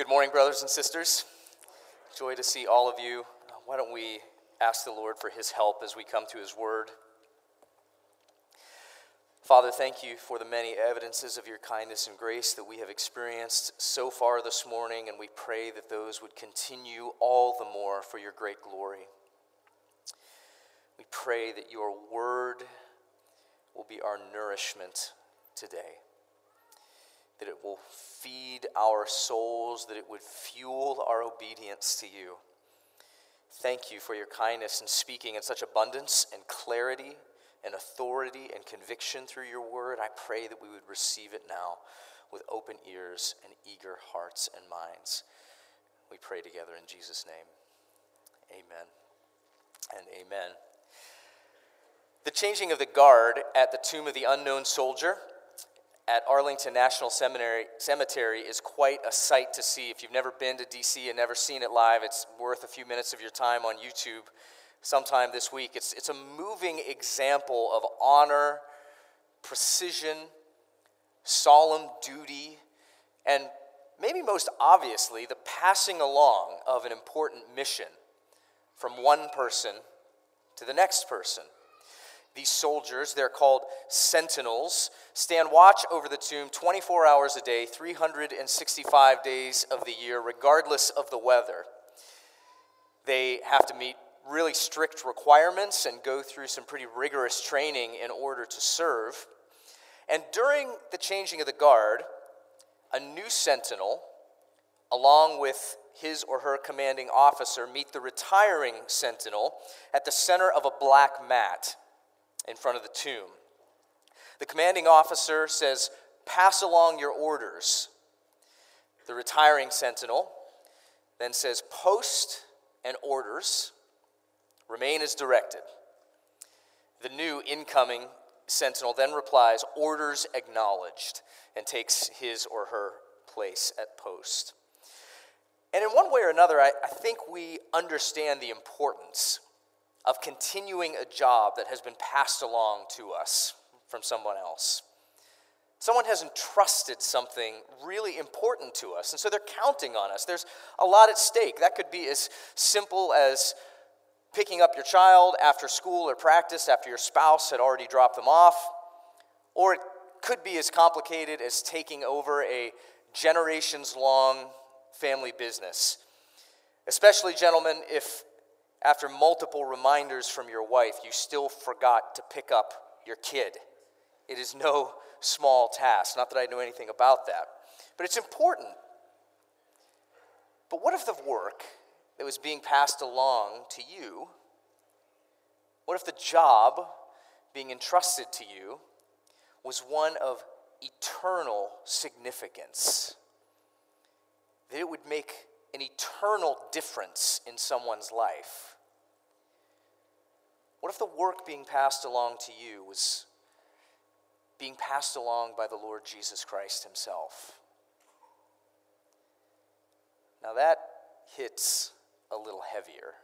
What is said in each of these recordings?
Good morning, brothers and sisters. Joy to see all of you. Uh, why don't we ask the Lord for his help as we come to his word? Father, thank you for the many evidences of your kindness and grace that we have experienced so far this morning, and we pray that those would continue all the more for your great glory. We pray that your word will be our nourishment today that it will feed our souls, that it would fuel our obedience to you. Thank you for your kindness in speaking in such abundance and clarity and authority and conviction through your word. I pray that we would receive it now with open ears and eager hearts and minds. We pray together in Jesus' name. Amen and amen. The changing of the guard at the tomb of the unknown soldier at Arlington National Seminary, Cemetery is quite a sight to see. If you've never been to DC and never seen it live, it's worth a few minutes of your time on YouTube sometime this week. It's, it's a moving example of honor, precision, solemn duty, and maybe most obviously, the passing along of an important mission from one person to the next person. These soldiers, they're called sentinels, stand watch over the tomb 24 hours a day, 365 days of the year, regardless of the weather. They have to meet really strict requirements and go through some pretty rigorous training in order to serve. And during the changing of the guard, a new sentinel, along with his or her commanding officer, meet the retiring sentinel at the center of a black mat in front of the tomb. The commanding officer says, Pass along your orders. The retiring sentinel then says, Post and orders remain as directed. The new incoming sentinel then replies, Orders acknowledged, and takes his or her place at post. And in one way or another, I, I think we understand the importance of continuing a job that has been passed along to us from someone else. Someone has entrusted something really important to us, and so they're counting on us. There's a lot at stake. That could be as simple as picking up your child after school or practice after your spouse had already dropped them off, or it could be as complicated as taking over a generations long family business. Especially, gentlemen, if after multiple reminders from your wife, you still forgot to pick up your kid. It is no small task. Not that I know anything about that, but it's important. But what if the work that was being passed along to you, what if the job being entrusted to you was one of eternal significance? That it would make an eternal difference in someone's life? What if the work being passed along to you was being passed along by the Lord Jesus Christ Himself? Now that hits a little heavier.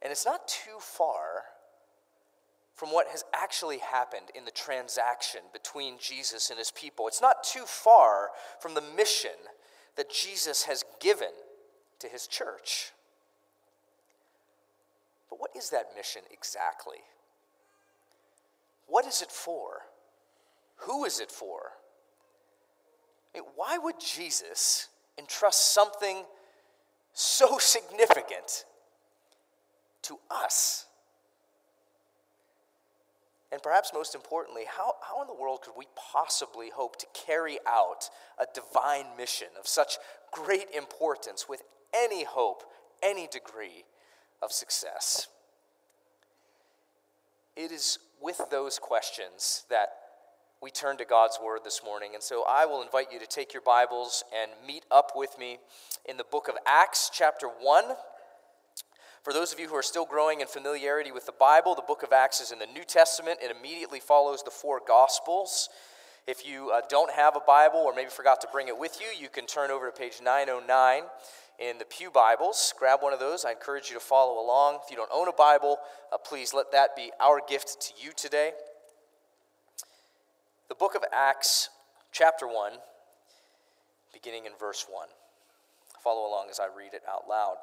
And it's not too far from what has actually happened in the transaction between Jesus and his people. It's not too far from the mission that Jesus has given to his church. But what is that mission exactly? What is it for? Who is it for? I mean, why would Jesus entrust something so significant to us? And perhaps most importantly, how, how in the world could we possibly hope to carry out a divine mission of such great importance with any hope, any degree of success? It is with those questions that we turn to God's Word this morning. And so I will invite you to take your Bibles and meet up with me in the book of Acts, chapter 1 for those of you who are still growing in familiarity with the Bible, the book of Acts is in the New Testament. It immediately follows the four Gospels. If you uh, don't have a Bible or maybe forgot to bring it with you, you can turn over to page 909 in the Pew Bibles. Grab one of those. I encourage you to follow along. If you don't own a Bible, uh, please let that be our gift to you today. The book of Acts, chapter 1, beginning in verse 1. Follow along as I read it out loud.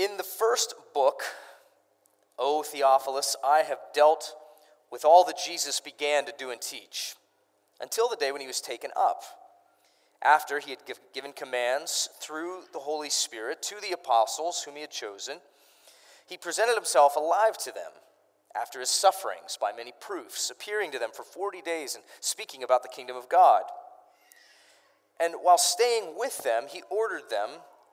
In the first book, O Theophilus, I have dealt with all that Jesus began to do and teach until the day when he was taken up. After he had given commands through the Holy Spirit to the apostles whom he had chosen, he presented himself alive to them after his sufferings by many proofs, appearing to them for 40 days and speaking about the kingdom of God. And while staying with them, he ordered them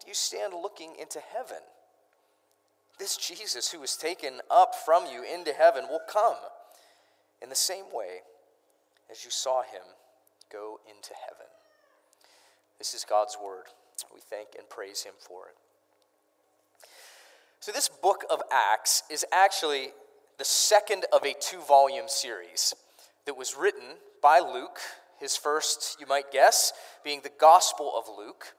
do you stand looking into heaven? This Jesus who was taken up from you into heaven will come in the same way as you saw him go into heaven. This is God's word. We thank and praise him for it. So, this book of Acts is actually the second of a two volume series that was written by Luke, his first, you might guess, being the Gospel of Luke.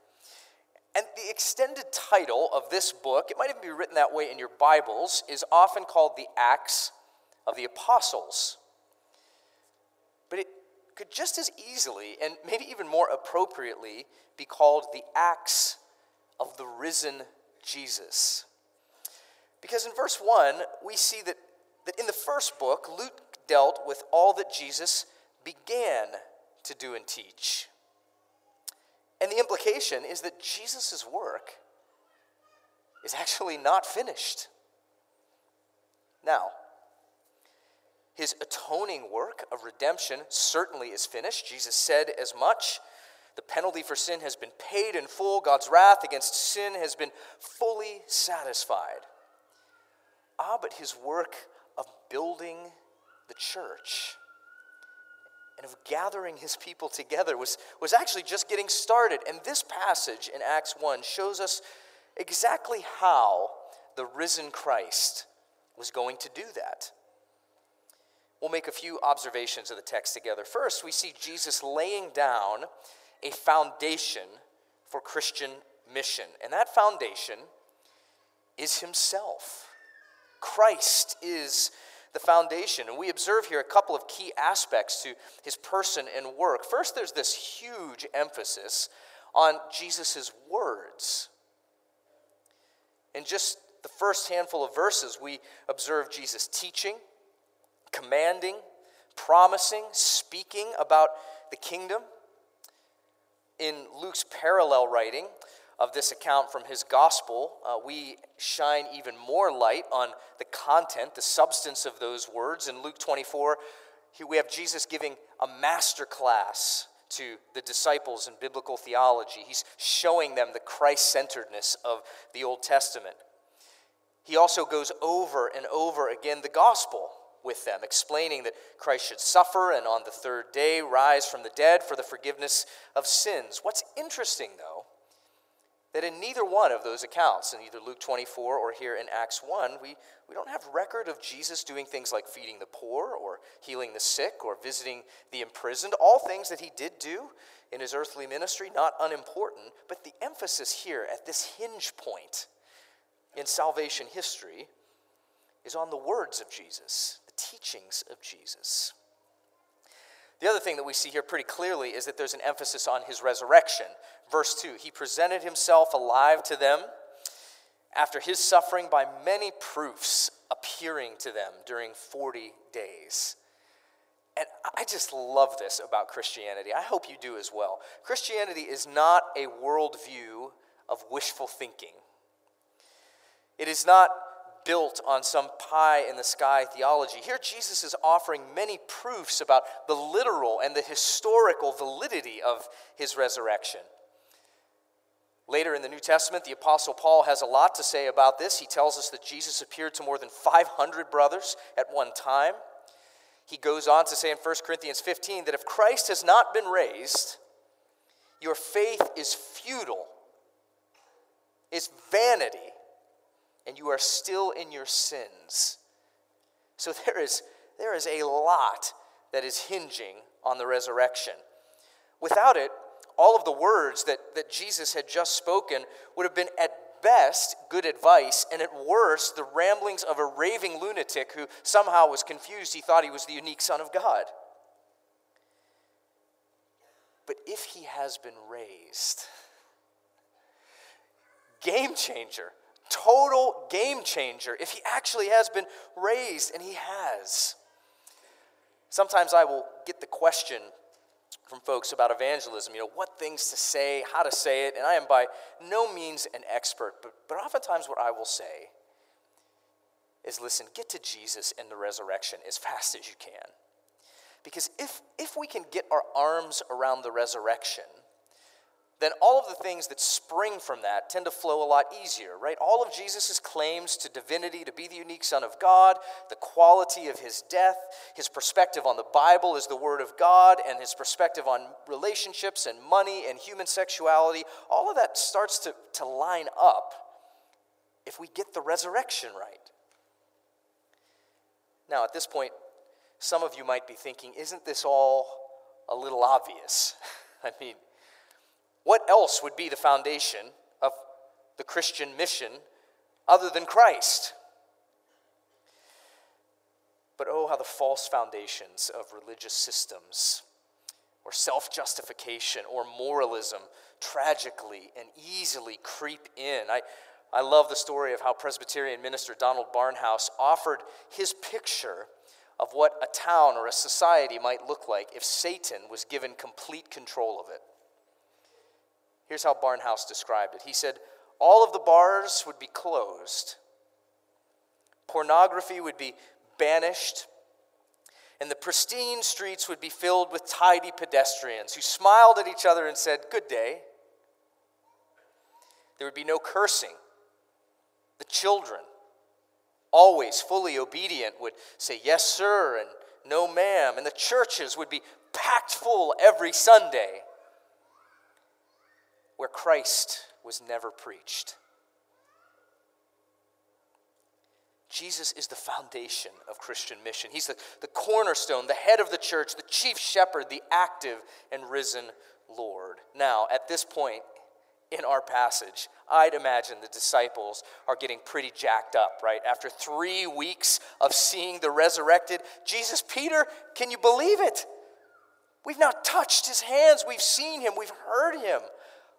And the extended title of this book, it might even be written that way in your Bibles, is often called the Acts of the Apostles. But it could just as easily, and maybe even more appropriately, be called the Acts of the Risen Jesus. Because in verse 1, we see that, that in the first book, Luke dealt with all that Jesus began to do and teach. And the implication is that Jesus' work is actually not finished. Now, his atoning work of redemption certainly is finished. Jesus said as much. The penalty for sin has been paid in full. God's wrath against sin has been fully satisfied. Ah, but his work of building the church and of gathering his people together was, was actually just getting started. And this passage in Acts 1 shows us exactly how the risen Christ was going to do that. We'll make a few observations of the text together. First, we see Jesus laying down a foundation for Christian mission, and that foundation is Himself. Christ is the foundation. And we observe here a couple of key aspects to his person and work. First, there's this huge emphasis on Jesus' words. In just the first handful of verses, we observe Jesus teaching, commanding, promising, speaking about the kingdom. In Luke's parallel writing of this account from his gospel, uh, we shine even more light on the content, the substance of those words. In Luke 24, we have Jesus giving a master class to the disciples in biblical theology. He's showing them the Christ centeredness of the Old Testament. He also goes over and over again the gospel with them, explaining that Christ should suffer and on the third day rise from the dead for the forgiveness of sins. What's interesting, though, that in neither one of those accounts, in either Luke 24 or here in Acts 1, we, we don't have record of Jesus doing things like feeding the poor or healing the sick or visiting the imprisoned, all things that he did do in his earthly ministry, not unimportant, but the emphasis here at this hinge point in salvation history is on the words of Jesus, the teachings of Jesus. The other thing that we see here pretty clearly is that there's an emphasis on his resurrection. Verse 2 He presented himself alive to them after his suffering by many proofs appearing to them during 40 days. And I just love this about Christianity. I hope you do as well. Christianity is not a worldview of wishful thinking, it is not built on some pie in the sky theology. Here, Jesus is offering many proofs about the literal and the historical validity of his resurrection. Later in the New Testament, the Apostle Paul has a lot to say about this. He tells us that Jesus appeared to more than 500 brothers at one time. He goes on to say in 1 Corinthians 15 that if Christ has not been raised, your faith is futile, is vanity, and you are still in your sins. So there is, there is a lot that is hinging on the resurrection. Without it, all of the words that, that Jesus had just spoken would have been at best good advice, and at worst, the ramblings of a raving lunatic who somehow was confused. He thought he was the unique Son of God. But if he has been raised, game changer, total game changer, if he actually has been raised, and he has. Sometimes I will get the question from folks about evangelism, you know, what things to say, how to say it, and I am by no means an expert, but, but oftentimes what I will say is listen, get to Jesus and the resurrection as fast as you can. Because if, if we can get our arms around the resurrection, then all of the things that spring from that tend to flow a lot easier, right? All of Jesus' claims to divinity, to be the unique Son of God, the quality of his death, his perspective on the Bible as the Word of God, and his perspective on relationships and money and human sexuality, all of that starts to, to line up if we get the resurrection right. Now, at this point, some of you might be thinking, isn't this all a little obvious? I mean, what else would be the foundation of the Christian mission other than Christ? But oh, how the false foundations of religious systems or self justification or moralism tragically and easily creep in. I, I love the story of how Presbyterian minister Donald Barnhouse offered his picture of what a town or a society might look like if Satan was given complete control of it. Here's how Barnhouse described it. He said, All of the bars would be closed, pornography would be banished, and the pristine streets would be filled with tidy pedestrians who smiled at each other and said, Good day. There would be no cursing. The children, always fully obedient, would say, Yes, sir, and no, ma'am. And the churches would be packed full every Sunday where Christ was never preached. Jesus is the foundation of Christian mission. He's the, the cornerstone, the head of the church, the chief shepherd, the active and risen Lord. Now, at this point in our passage, I'd imagine the disciples are getting pretty jacked up, right? After three weeks of seeing the resurrected Jesus, Peter, can you believe it? We've not touched his hands, we've seen him, we've heard him.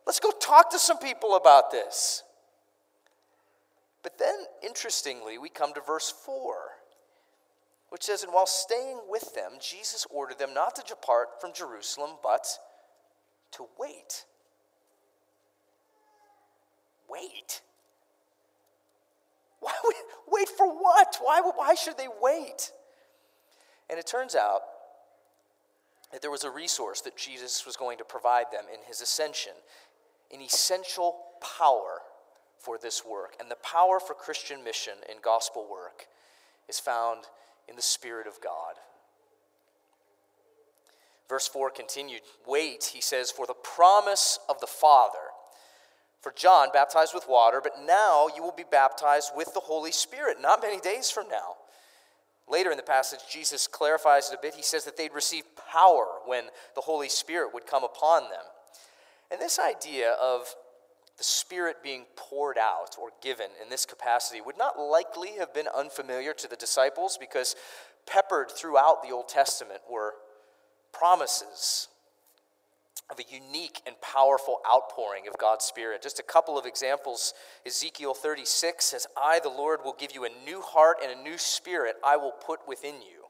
Let's go talk to some people about this. But then, interestingly, we come to verse 4, which says, And while staying with them, Jesus ordered them not to depart from Jerusalem, but to wait. Wait. Why, would, wait for what? Why, why should they wait? And it turns out that there was a resource that Jesus was going to provide them in his ascension an essential power for this work. And the power for Christian mission and gospel work is found in the Spirit of God. Verse 4 continued Wait, he says, for the promise of the Father. For John baptized with water, but now you will be baptized with the Holy Spirit, not many days from now. Later in the passage, Jesus clarifies it a bit. He says that they'd receive power when the Holy Spirit would come upon them. And this idea of the Spirit being poured out or given in this capacity would not likely have been unfamiliar to the disciples because peppered throughout the Old Testament were promises of a unique and powerful outpouring of God's Spirit. Just a couple of examples Ezekiel 36 says, I, the Lord, will give you a new heart and a new spirit I will put within you.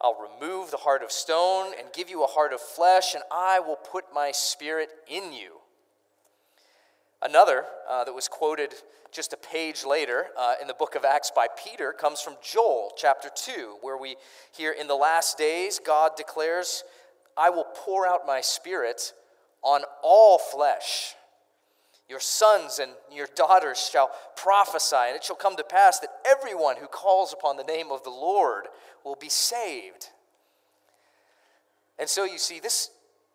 I'll remove the heart of stone and give you a heart of flesh, and I will put my spirit in you. Another uh, that was quoted just a page later uh, in the book of Acts by Peter comes from Joel chapter 2, where we hear, In the last days, God declares, I will pour out my spirit on all flesh. Your sons and your daughters shall prophesy, and it shall come to pass that everyone who calls upon the name of the Lord will be saved. And so you see, this,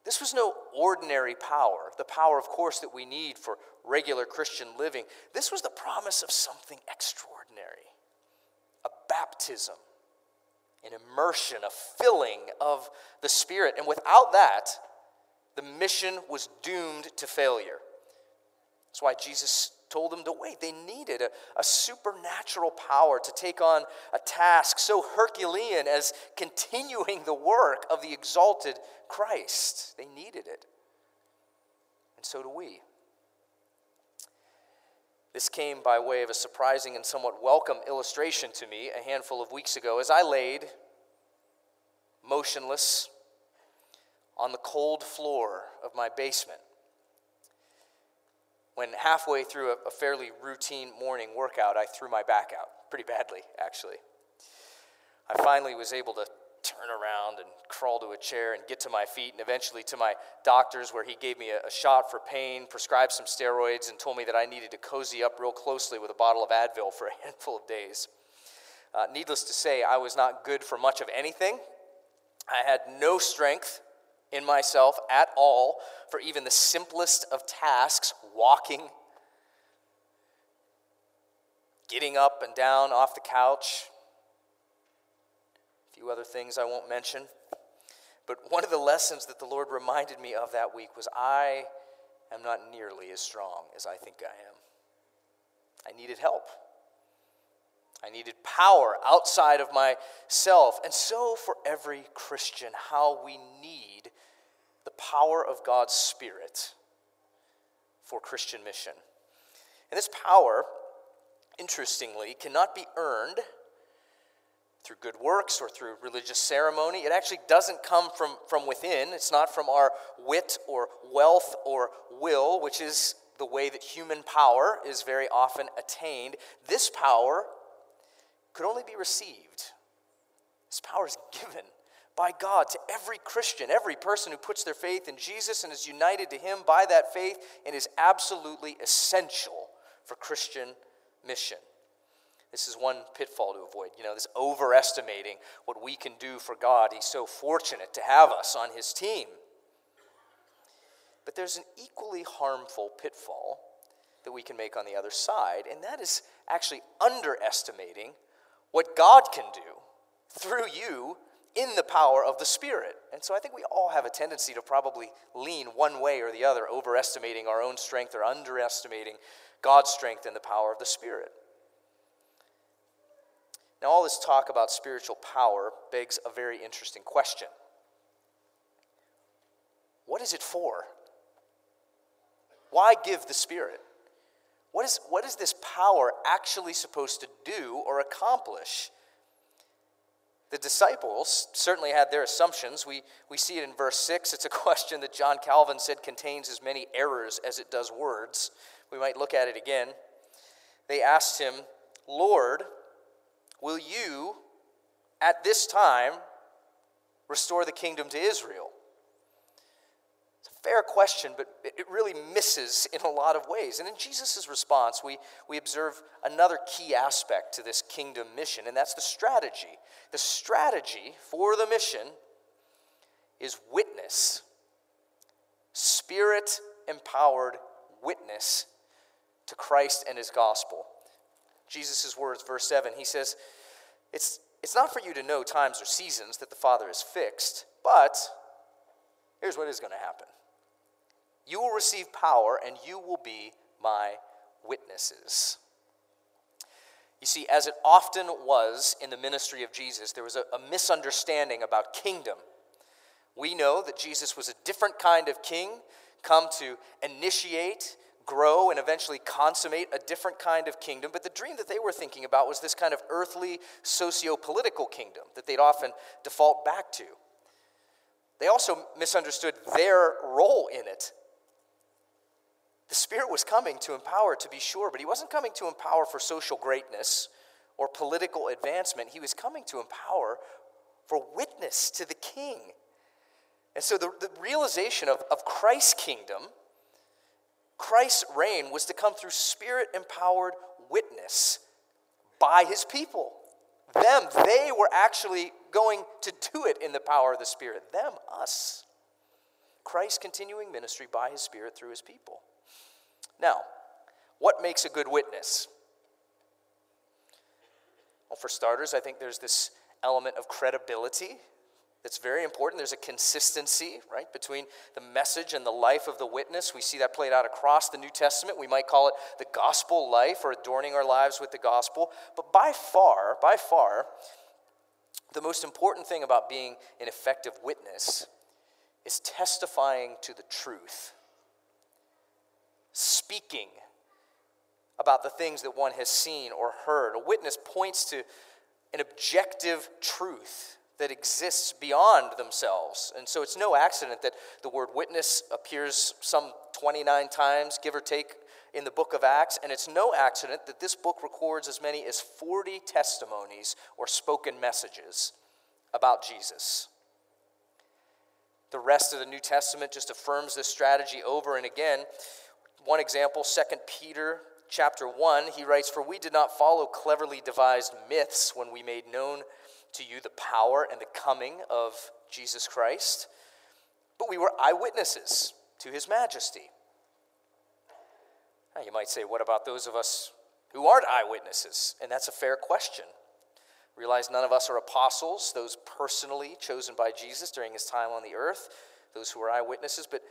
this was no ordinary power, the power, of course, that we need for regular Christian living. This was the promise of something extraordinary a baptism, an immersion, a filling of the Spirit. And without that, the mission was doomed to failure. That's why Jesus told them to wait. They needed a, a, supernatural power to take on a task so Herculean as continuing the work of the exalted Christ. They needed it. And so do we. This came by way of a surprising and somewhat welcome illustration to me a handful of weeks ago as I laid motionless on the cold floor of my basement when halfway through a, a, fairly routine morning workout, I threw my back out pretty badly, actually. I finally was able to turn around and crawl to a chair and get to my feet, and eventually to my doctor's, where he gave me a, a shot for pain, prescribed some steroids, and told me that I needed to cozy up real closely with a bottle of Advil for a handful of days. Uh, needless to say, I was not good for much of anything. I had no strength in myself at all for even the simplest of tasks walking, getting up and down off the couch, a few other things I won't mention. But one of the lessons that the Lord reminded me of that week was I am not nearly as strong as I think I am. I needed help. I needed power outside of myself. And so, for every Christian, how we need the power of God's Spirit for Christian mission. And this power, interestingly, cannot be earned through good works or through religious ceremony. It actually doesn't come from, from within. It's not from our wit or wealth or will, which is the way that human power is very often attained. This power could only be received. This power is given by God to every Christian, every person who puts their faith in Jesus and is united to Him by that faith and is absolutely essential for Christian mission. This is one pitfall to avoid, you know, this overestimating what we can do for God. He's so fortunate to have us on His team. But there's an equally harmful pitfall that we can make on the other side, and that is actually underestimating what God can do through you in the power of the Spirit. And so I think we all have a tendency to probably lean one way or the other, overestimating our own strength or underestimating God's strength and the power of the Spirit. Now, all this talk about spiritual power begs a very interesting question What is it for? Why give the Spirit? What is, what is this power actually supposed to do or accomplish? The disciples certainly had their assumptions. We, we see it in verse 6. It's a question that John Calvin said contains as many errors as it does words. We might look at it again. They asked him, Lord, will you at this time restore the kingdom to Israel? Fair question, but it really misses in a lot of ways. And in Jesus' response, we, we observe another key aspect to this kingdom mission, and that's the strategy. The strategy for the mission is witness, spirit empowered witness to Christ and his gospel. Jesus' words, verse 7, he says, it's, it's not for you to know times or seasons that the Father is fixed, but here's what is going to happen you will receive power, and you will be my witnesses. You see, as it often was in the ministry of Jesus, there was a, a, misunderstanding about kingdom. We know that Jesus was a different kind of king, come to initiate grow and eventually consummate a different kind of kingdom. But the dream that they were thinking about was this kind of earthly socio political kingdom that they'd often default back to. They also misunderstood their role in it. The Spirit was coming to empower, to be sure, but He wasn't coming to empower for social greatness or political advancement. He was coming to empower for witness to the King. And so the, the realization of, of Christ's kingdom Christ's reign was to come through spirit empowered witness by his people. Them, they were actually going to do it in the power of the Spirit. Them, us. Christ's continuing ministry by his Spirit through his people. Now, what makes a good witness? Well, for starters, I think there's this element of credibility that's very important. There's a consistency, right, between the message and the life of the witness. We see that played out across the New Testament. We might call it the gospel life or adorning our lives with the gospel. But by far, by far, the most important thing about being an effective witness is testifying to the truth, speaking about the things that one has seen or heard. A witness points to an objective truth that exists beyond themselves. And so it's no accident that the word witness appears some 29 times, give or take, in the book of Acts. And it's no accident that this book records as many as 40 testimonies or spoken messages about Jesus. The rest of the New Testament just affirms this strategy over and again. One example, 2 Peter chapter 1, he writes, For we did not follow cleverly devised myths when we made known to you the power and the coming of Jesus Christ, but we were eyewitnesses to his majesty. Now, you might say, what about those of us who aren't eyewitnesses? And that's a fair question. Realize none of us are apostles, those personally chosen by Jesus during his time on the earth, those who are eyewitnesses, but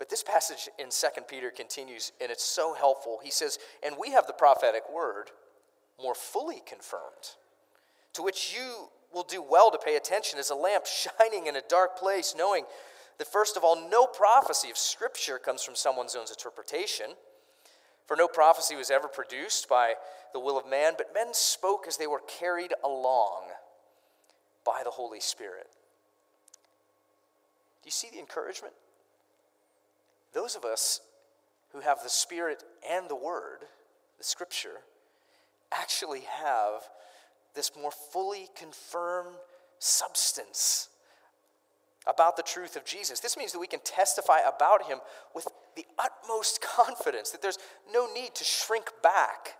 but this passage in 2 Peter continues, and it's so helpful. He says, And we have the prophetic word more fully confirmed, to which you will do well to pay attention as a lamp shining in a dark place, knowing that, first of all, no prophecy of Scripture comes from someone's own interpretation. For no prophecy was ever produced by the will of man, but men spoke as they were carried along by the Holy Spirit. Do you see the encouragement? Those of us who have the Spirit and the Word, the Scripture, actually have this more fully confirmed substance about the truth of Jesus. This means that we can testify about him with the utmost confidence, that there's no need to shrink back.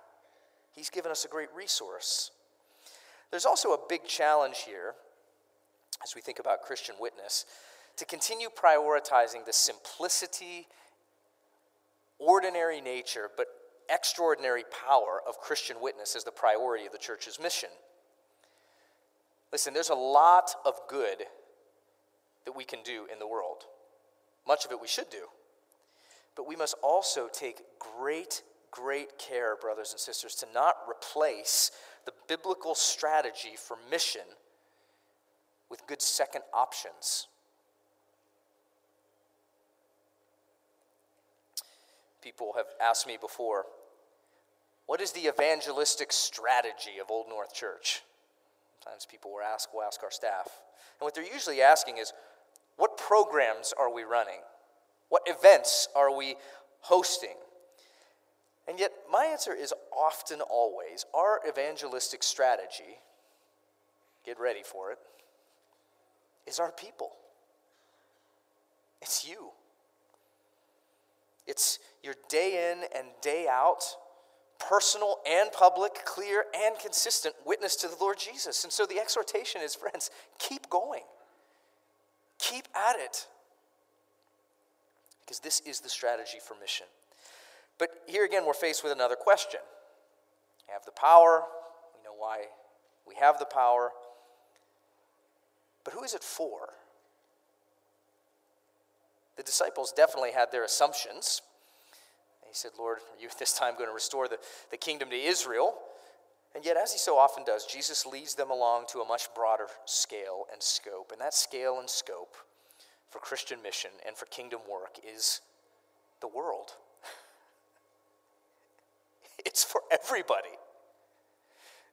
He's given us a great resource. There's also a big challenge here as we think about Christian witness to continue prioritizing the simplicity, ordinary nature, but extraordinary power of Christian witness as the priority of the church's mission. Listen, there's a lot of good that we can do in the world. Much of it we should do. But we must also take great, great care, brothers and sisters, to not replace the biblical strategy for mission with good second options. People have asked me before what is the evangelistic strategy of Old North Church? Sometimes people will ask, we'll ask our staff. And what they're usually asking is, what programs are we running? What events are we hosting? And yet, my answer is often always our evangelistic strategy, get ready for it, is our people. It's you. It's your day in and day out personal and public, clear and consistent witness to the Lord Jesus. And so the exhortation is, friends, keep going, keep at it, because this is the strategy for mission. But here again, we're faced with another question. We have the power, we know why we have the power, but who is it for? The disciples definitely had their assumptions. He said, Lord, are you this time going to restore the, the kingdom to Israel? And yet, as he so often does, Jesus leads them along to a much broader scale and scope. And that scale and scope for Christian mission and for kingdom work is the world. It's for everybody.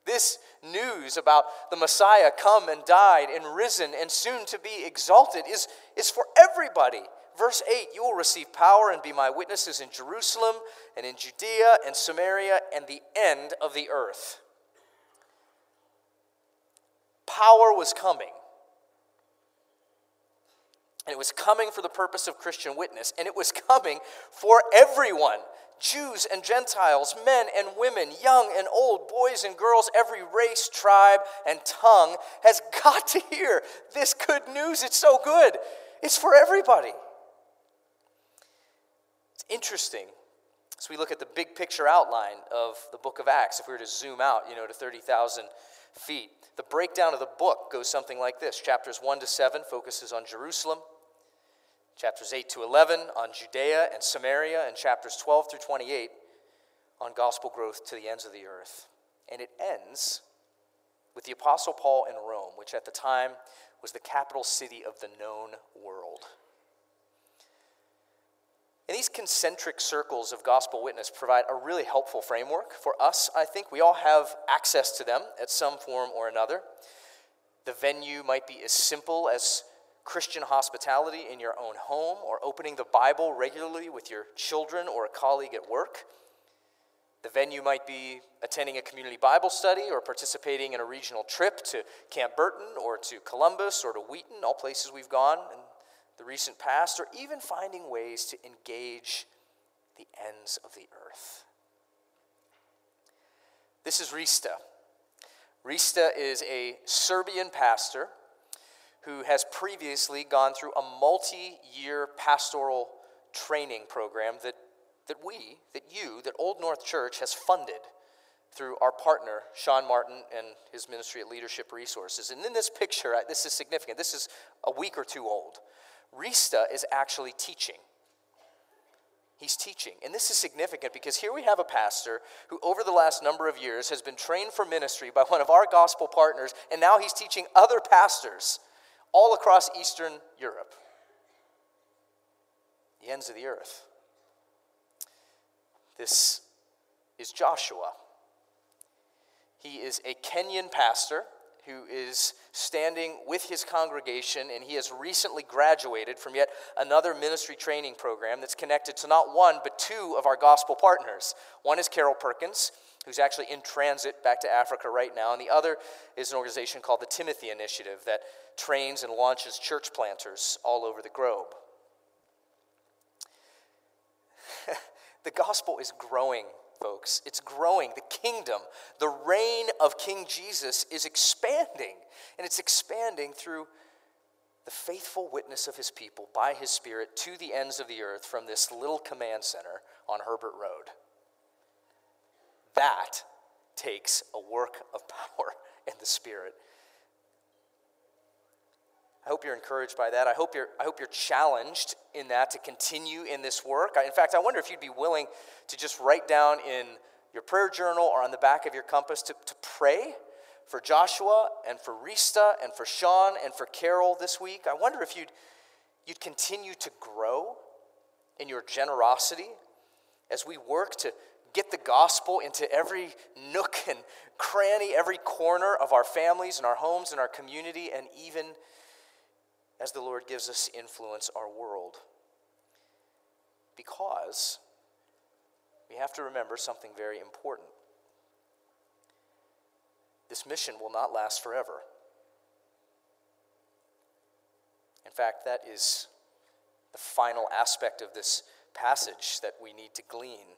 This news about the Messiah come and died and risen and soon to be exalted is, is for everybody. Verse 8 You will receive power and be my witnesses in Jerusalem and in Judea and Samaria and the end of the earth. Power was coming. And it was coming for the purpose of Christian witness, and it was coming for everyone. Jews and Gentiles, men and women, young and old, boys and girls, every race, tribe, and tongue has got to hear this good news. It's so good. It's for everybody. Interesting. As we look at the big picture outline of the book of Acts, if we were to zoom out, you know, to 30,000 feet, the breakdown of the book goes something like this. Chapters 1 to 7 focuses on Jerusalem, chapters 8 to 11 on Judea and Samaria, and chapters 12 through 28 on gospel growth to the ends of the earth. And it ends with the Apostle Paul in Rome, which at the time was the capital city of the known world. And these concentric circles of gospel witness provide a really helpful framework for us, I think. We all have access to them at some form or another. The venue might be as simple as Christian hospitality in your own home, or opening the Bible regularly with your children or a colleague at work. The venue might be attending a community Bible study or participating in a regional trip to Camp Burton or to Columbus or to Wheaton, all places we've gone in the recent past, or even finding ways to engage the ends of the earth. This is Rista. Rista is a Serbian pastor who has previously gone through a multi year pastoral training program that, that we, that you, that Old North Church has funded through our partner, Sean Martin, and his ministry at Leadership Resources. And in this picture, this is significant. This is a week or two old. Rista is actually teaching. He's teaching. And this is significant because here we have a pastor who, over the last number of years, has been trained for ministry by one of our gospel partners, and now he's teaching other pastors all across Eastern Europe, the ends of the earth. This is Joshua. He is a Kenyan pastor who is standing with his congregation, and he has recently graduated from yet another ministry training program that's connected to not one, but two of our gospel partners. One is Carol Perkins, who's actually in transit back to Africa right now, and the other is an organization called the Timothy Initiative that trains and launches church planters all over the globe. the gospel is growing, folks. It's growing. The kingdom, the reign of King Jesus is expanding, and it's expanding through the faithful witness of his people by his Spirit to the ends of the earth from this little command center on Herbert Road. That takes a work of power in the Spirit. I hope you're encouraged by that. I hope you're, I hope you're challenged in that to continue in this work. In fact, I wonder if you'd be willing to just write down in your prayer journal or on the back of your compass to, to pray for Joshua and for Rista and for Sean and for Carol this week. I wonder if you'd, you'd continue to grow in your generosity as we work to get the gospel into every nook and cranny, every corner of our families and our homes and our community, and even as the Lord gives us influence our world. Because we have to remember something very important. This mission will not last forever. In fact, that is the final aspect of this passage that we need to glean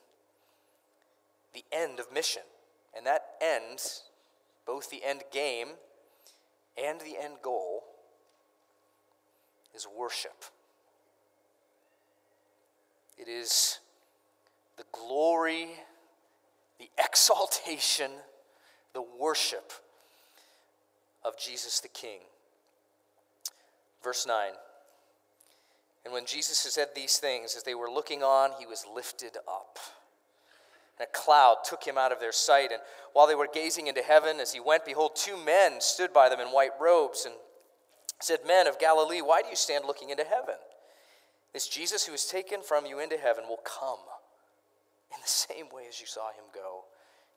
the end of mission. And that end, both the end game and the end goal, is worship. It is the glory, the exaltation, the worship of Jesus the King. Verse 9. And when Jesus had said these things, as they were looking on, he was lifted up. And a cloud took him out of their sight. And while they were gazing into heaven, as he went, behold, two men stood by them in white robes and said, Men of Galilee, why do you stand looking into heaven? This Jesus who is taken from you into heaven will come in the same way as you saw him go.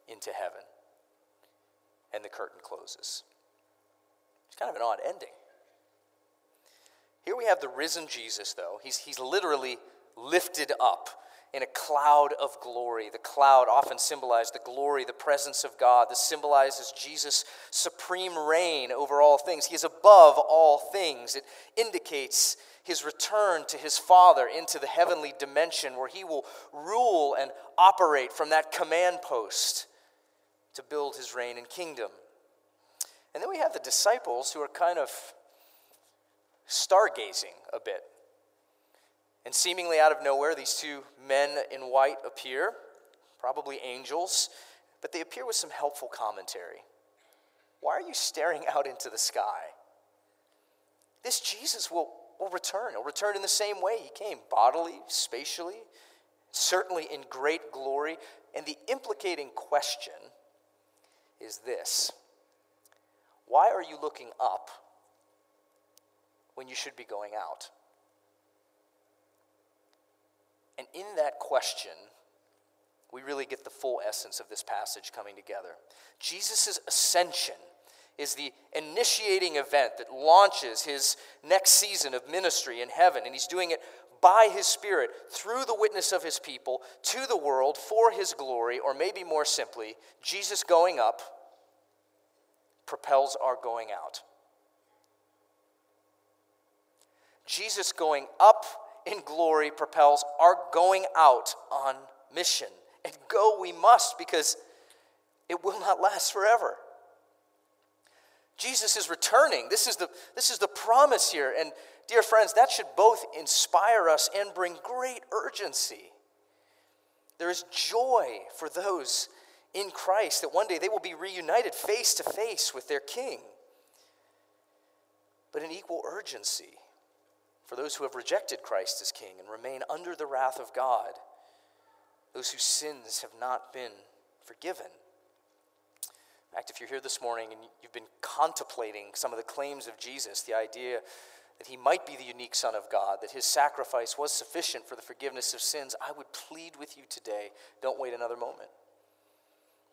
into heaven. And the curtain closes. It's kind of an odd ending. Here we have the risen Jesus, though. He's, he's literally lifted up in a cloud of glory. The cloud often symbolized the glory, the presence of God. This symbolizes Jesus' supreme reign over all things. He is above all things. It indicates his return to his Father into the heavenly dimension where he will rule and operate from that command post to build his reign and kingdom. And then we have the disciples who are kind of stargazing a bit. And seemingly out of nowhere, these two men in white appear, probably angels, but they appear with some helpful commentary. Why are you staring out into the sky? This Jesus will, will return. He'll return in the same way he came bodily, spatially, certainly in great glory. And the implicating question is this Why are you looking up when you should be going out? And in that question, we really get the full essence of this passage coming together. Jesus' ascension is the initiating event that launches his next season of ministry in heaven, and he's doing it by his Spirit through the witness of his people to the world for his glory, or maybe more simply, Jesus going up propels our going out. Jesus going up in glory propels our going out on mission. And go we must because it will not last forever. Jesus is returning. This is the, this is the promise here. And dear friends, that should both inspire us and bring great urgency. There is joy for those in Christ that one day they will be reunited face to face with their King. But an equal urgency for those who have rejected Christ as King and remain under the wrath of God, those whose sins have not been forgiven. In fact, if you're here this morning and you've been contemplating some of the claims of Jesus, the idea that he might be the unique Son of God, that his sacrifice was sufficient for the forgiveness of sins, I would plead with you today don't wait another moment.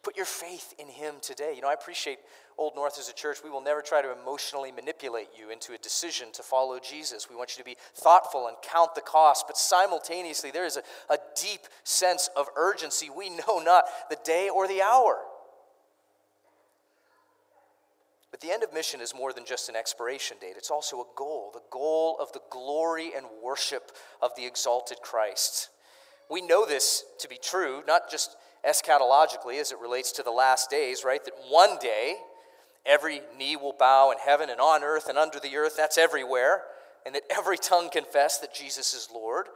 Put your faith in Him today. You know, I appreciate Old North as a church. We will never try to emotionally manipulate you into a decision to follow Jesus. We want you to be thoughtful and count the cost, but simultaneously, there is a, a deep sense of urgency. We know not the day or the hour. But the end of mission is more than just an expiration date, it's also a goal the goal of the glory and worship of the exalted Christ. We know this to be true, not just eschatologically as it relates to the last days, right? That one day every knee will bow in heaven and on earth and under the earth, that's everywhere, and that every tongue confess that Jesus is Lord.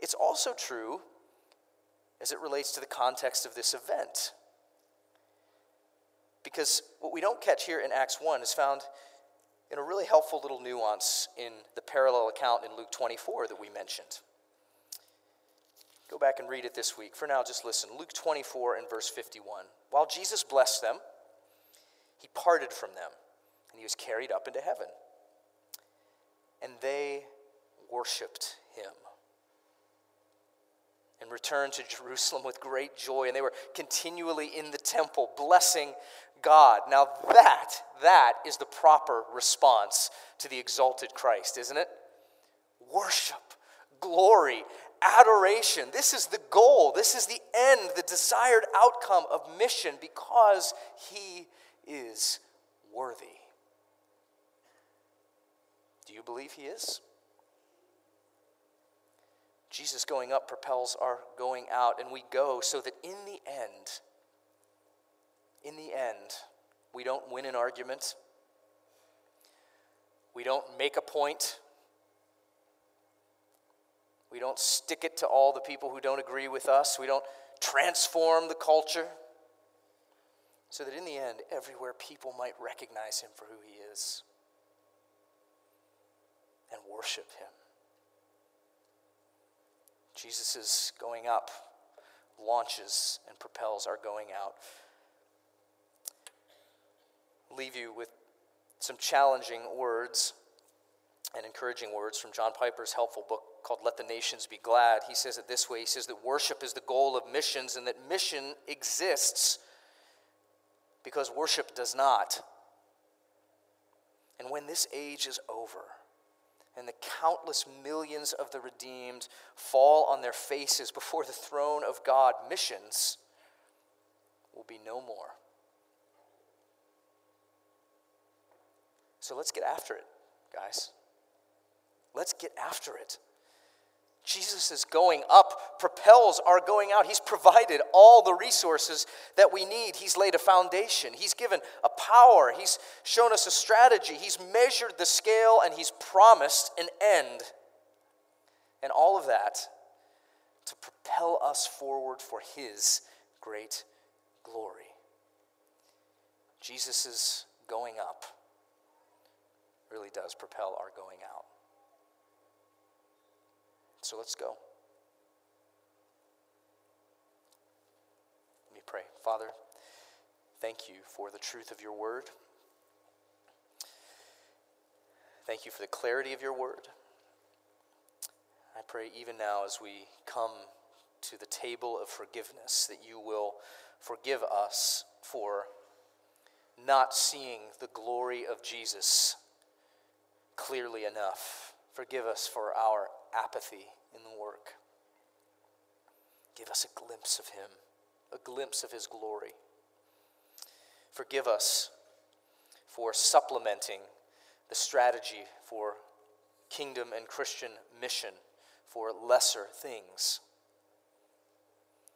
It's also true as it relates to the context of this event. Because what we don't catch here in Acts 1 is found in a really helpful little nuance in the parallel account in Luke 24 that we mentioned. Go back and read it this week. For now, just listen. Luke 24 and verse 51. While Jesus blessed them, he parted from them, and he was carried up into heaven. And they worshiped him and returned to Jerusalem with great joy. And they were continually in the temple, blessing God. Now, that, that is the proper response to the exalted Christ, isn't it? Worship, glory, adoration. This is the goal. This is the end, the desired outcome of mission because he is worthy. Do you believe he is? Jesus going up propels our going out, and we go so that in the end, in the end, we don't win an argument. We don't make a point. We don't stick it to all the people who don't agree with us. We don't transform the culture. So that in the end, everywhere people might recognize him for who he is and worship him. Jesus' is going up launches and propels our going out. Leave you with some challenging words and encouraging words from John Piper's helpful book called Let the Nations Be Glad. He says it this way He says that worship is the goal of missions and that mission exists because worship does not. And when this age is over, and the countless millions of the redeemed fall on their faces before the throne of God, missions will be no more. So let's get after it, guys. Let's get after it. Jesus is going up, propels our going out. He's provided all the resources that we need. He's laid a foundation. He's given a power. He's shown us a strategy. He's measured the scale and he's promised an end. And all of that to propel us forward for his great glory. Jesus' going up really does propel our going out. So let's go. Let me pray. Father, thank you for the truth of your word. Thank you for the clarity of your word. I pray even now as we come to the table of forgiveness that you will forgive us for not seeing the glory of Jesus clearly enough. Forgive us for our apathy in the work. Give us a glimpse of Him, a glimpse of His glory. Forgive us for supplementing the strategy for kingdom and Christian mission for lesser things.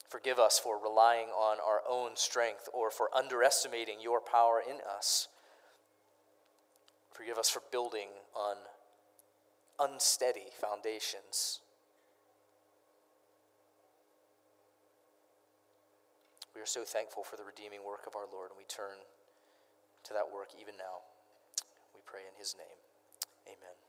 Forgive us for relying on our own strength or for underestimating your power in us. Forgive us for building on unsteady foundations. We are so thankful for the redeeming work of our Lord, and we turn to that work even now. We pray in his name. Amen.